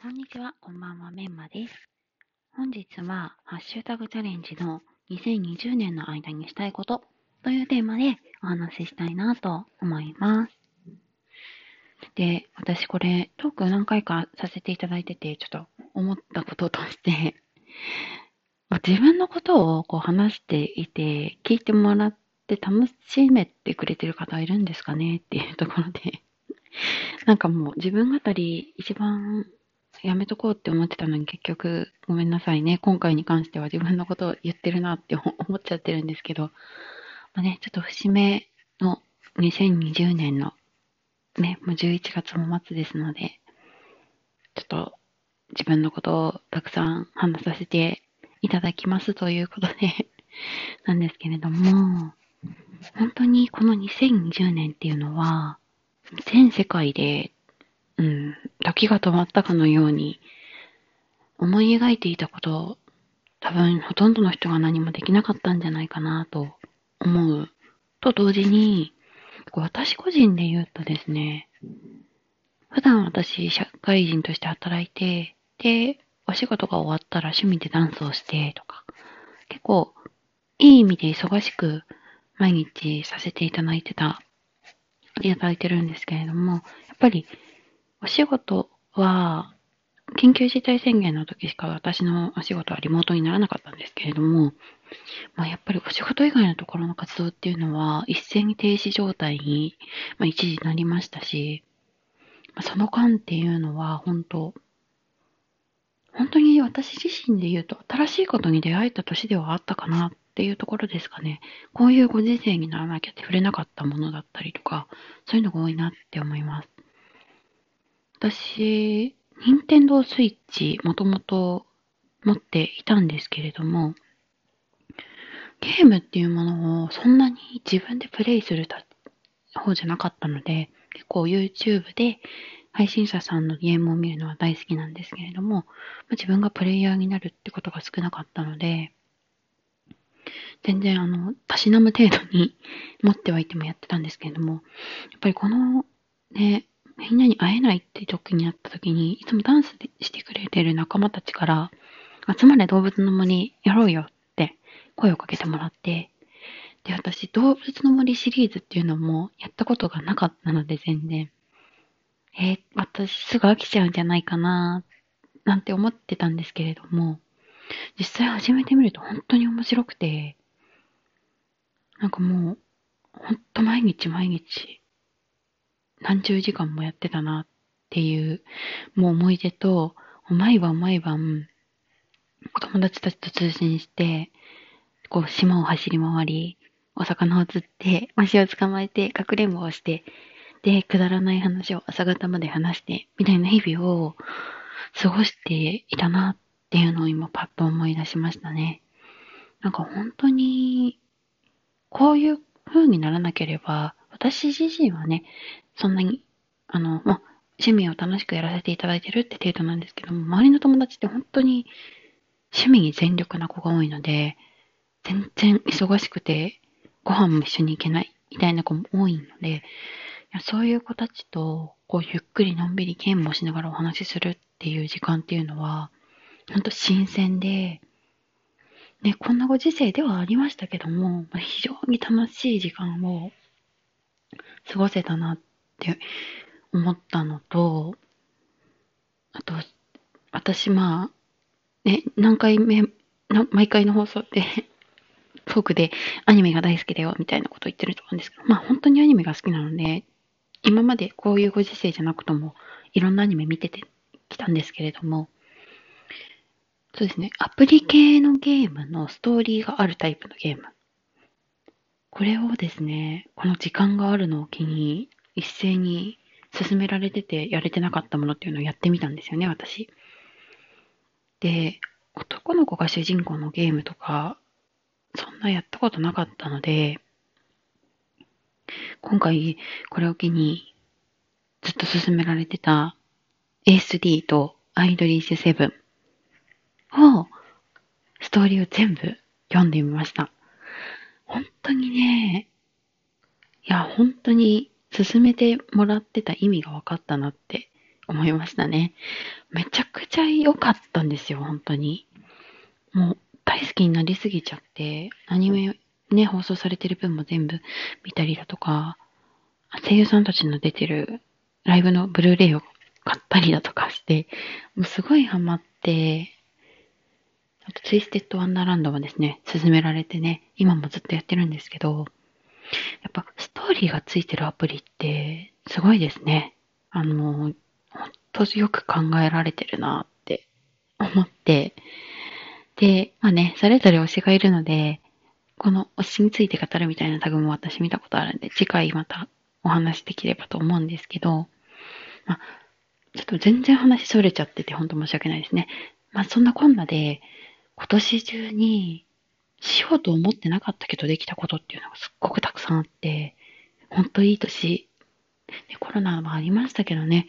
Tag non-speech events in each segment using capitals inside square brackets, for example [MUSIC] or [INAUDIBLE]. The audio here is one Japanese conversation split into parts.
こんにちは、こんばんは、メンマです。本日は、ハッシュタグチャレンジの2020年の間にしたいことというテーマでお話ししたいなと思います。で、私これトーク何回かさせていただいてて、ちょっと思ったこととして [LAUGHS] 自分のことをこう話していて、聞いてもらって楽しめてくれてる方いるんですかねっていうところでなんかもう自分語り一番やめとこうって思ってたのに結局ごめんなさいね。今回に関しては自分のことを言ってるなって [LAUGHS] 思っちゃってるんですけど、まあね、ちょっと節目の2020年のね、もう11月も末ですので、ちょっと自分のことをたくさん話させていただきますということで [LAUGHS] なんですけれども、本当にこの2020年っていうのは、全世界で、時が止まったかのように、思い描いていたことを、多分ほとんどの人が何もできなかったんじゃないかなと思う。と同時に、私個人で言うとですね、普段私、社会人として働いて、で、お仕事が終わったら趣味でダンスをしてとか、結構、いい意味で忙しく毎日させていただいてた、いただいてるんですけれども、やっぱりお仕事は、緊急事態宣言の時しか私のお仕事はリモートにならなかったんですけれども、まあ、やっぱりお仕事以外のところの活動っていうのは一斉に停止状態に、まあ、一時なりましたし、まあ、その間っていうのは本当、本当に私自身で言うと新しいことに出会えた年ではあったかなっていうところですかね。こういうご時世にならなきゃって触れなかったものだったりとか、そういうのが多いなって思います。私、任天堂スイッチもともと持っていたんですけれども、ゲームっていうものをそんなに自分でプレイする方じゃなかったので、結構 YouTube で配信者さんのゲームを見るのは大好きなんですけれども、自分がプレイヤーになるってことが少なかったので、全然あの、たしなむ程度に持ってはいてもやってたんですけれども、やっぱりこのね、みんなに会えないって時にあった時に、いつもダンスしてくれてる仲間たちから、集まれ動物の森やろうよって声をかけてもらって、で、私、動物の森シリーズっていうのもやったことがなかったので、全然。えー、私すぐ飽きちゃうんじゃないかな、なんて思ってたんですけれども、実際始めてみると本当に面白くて、なんかもう、ほんと毎日毎日何十時間もやってたなっていう、もう思い出と、毎晩毎晩、お友達たちと通信して、こう島を走り回り、お魚を釣って、虫を捕まえて、かくれんぼをして、で、くだらない話を朝方まで話して、みたいな日々を過ごしていたなっていうのを今パッと思い出しましたね。なんか本当に、こういう風にならなければ、私自身はね、そんなに、あの、まあ趣味を楽しくやらせていただいてるって程度なんですけども、周りの友達って本当に趣味に全力な子が多いので、全然忙しくてご飯も一緒に行けないみたいな子も多いので、いやそういう子たちとこうゆっくりのんびりゲームをしながらお話しするっていう時間っていうのは、本当新鮮で、ね、こんなご時世ではありましたけども、非常に楽しい時間を過ごせたなって思ったのと、あと、私まあ、ね、何回目、毎回の放送で [LAUGHS] トークでアニメが大好きだよみたいなこと言ってると思うんですけど、まあ本当にアニメが好きなので、今までこういうご時世じゃなくとも、いろんなアニメ見ててきたんですけれども、そうですね、アプリ系のゲームのストーリーがあるタイプのゲーム。これをですね、この時間があるのを機に、一斉に進められててやれてなかったものっていうのをやってみたんですよね、私。で、男の子が主人公のゲームとか、そんなやったことなかったので、今回これを機にずっと進められてた ASD とアイドリーズ7をストーリーを全部読んでみました。本当にね、いや、本当に進めてもらってた意味が分かったなって思いましたね。めちゃくちゃ良かったんですよ、本当に。もう大好きになりすぎちゃって、アニメね、放送されてる分も全部見たりだとか、声優さんたちの出てるライブのブルーレイを買ったりだとかして、もうすごいハマって、あとツイステッドワンダーランドもですね、進められてね、今もずっとやってるんですけど、やっぱストーリーがついてるアプリってすごいですね。あの、本当よく考えられてるなって思って、で、まあね、それぞれ推しがいるので、この推しについて語るみたいなタグも私見たことあるんで、次回またお話できればと思うんですけど、まあ、ちょっと全然話それちゃってて、ほんと申し訳ないですね。まあそんなこんなで、今年中にしようと思ってなかったけどできたことっていうのがすっごくたくさんあって、ほんといい年。でコロナもありましたけどね、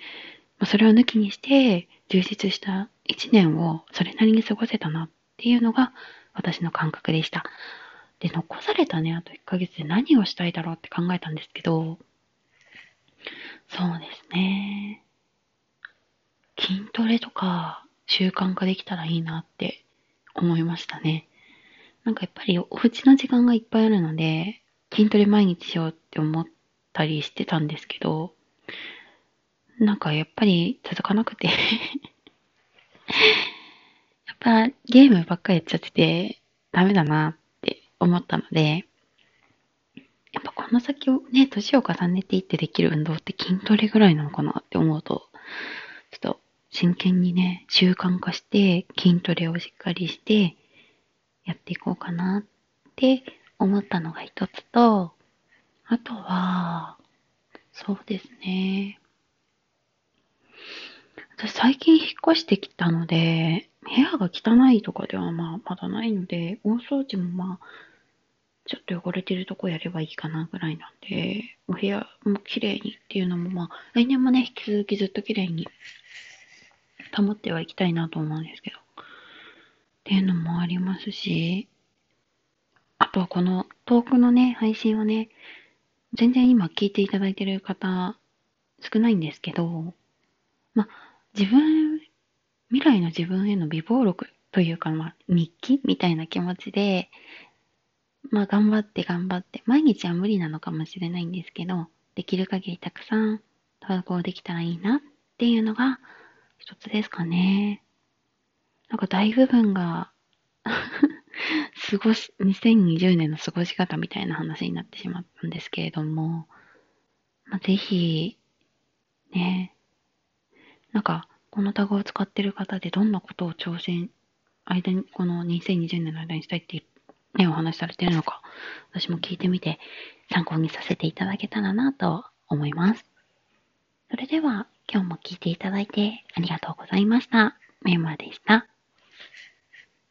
まあ、それを抜きにして充実した一年をそれなりに過ごせたなっていうのが私の感覚でした。で、残されたね、あと1ヶ月で何をしたいだろうって考えたんですけど、そうですね。筋トレとか習慣化できたらいいなって思いましたね。なんかやっぱりお家の時間がいっぱいあるので、筋トレ毎日しようって思ったりしてたんですけど、なんかやっぱり続かなくて [LAUGHS] やっぱゲームばっかりやっちゃっててダメだなって思ったので、やっぱこの先をね、年を重ねていってできる運動って筋トレぐらいなのかなって思うと、ちょっと真剣にね、習慣化して筋トレをしっかりしてやっていこうかなって思ったのが一つと、あとは、そうですね。私最近引っ越してきたので、部屋が汚いとかではまあまだないので、大掃除もまあちょっと汚れてるとこやればいいかなぐらいなんで、お部屋も綺麗にっていうのもまあ、来年もね、引き続きずっと綺麗に保ってはいきたいなと思うんですけど。っていうのもありますし、あとはこの遠くのね、配信をね、全然今聞いていただいてる方少ないんですけど、まあ、自分、未来の自分への微暴録というか、ま、日記みたいな気持ちで、まあ頑張って頑張って、毎日は無理なのかもしれないんですけど、できる限りたくさん投稿できたらいいなっていうのが一つですかね。なんか大部分が [LAUGHS] 過ごし、2020年の過ごし方みたいな話になってしまったんですけれども、まあ、ぜひ、ね、なんか、このタグを使ってる方でどんなことを挑戦、間に、この2020年の間にしたいってね、お話しされてるのか、私も聞いてみて参考にさせていただけたらなと思います。それでは今日も聞いていただいてありがとうございました。メンマでした。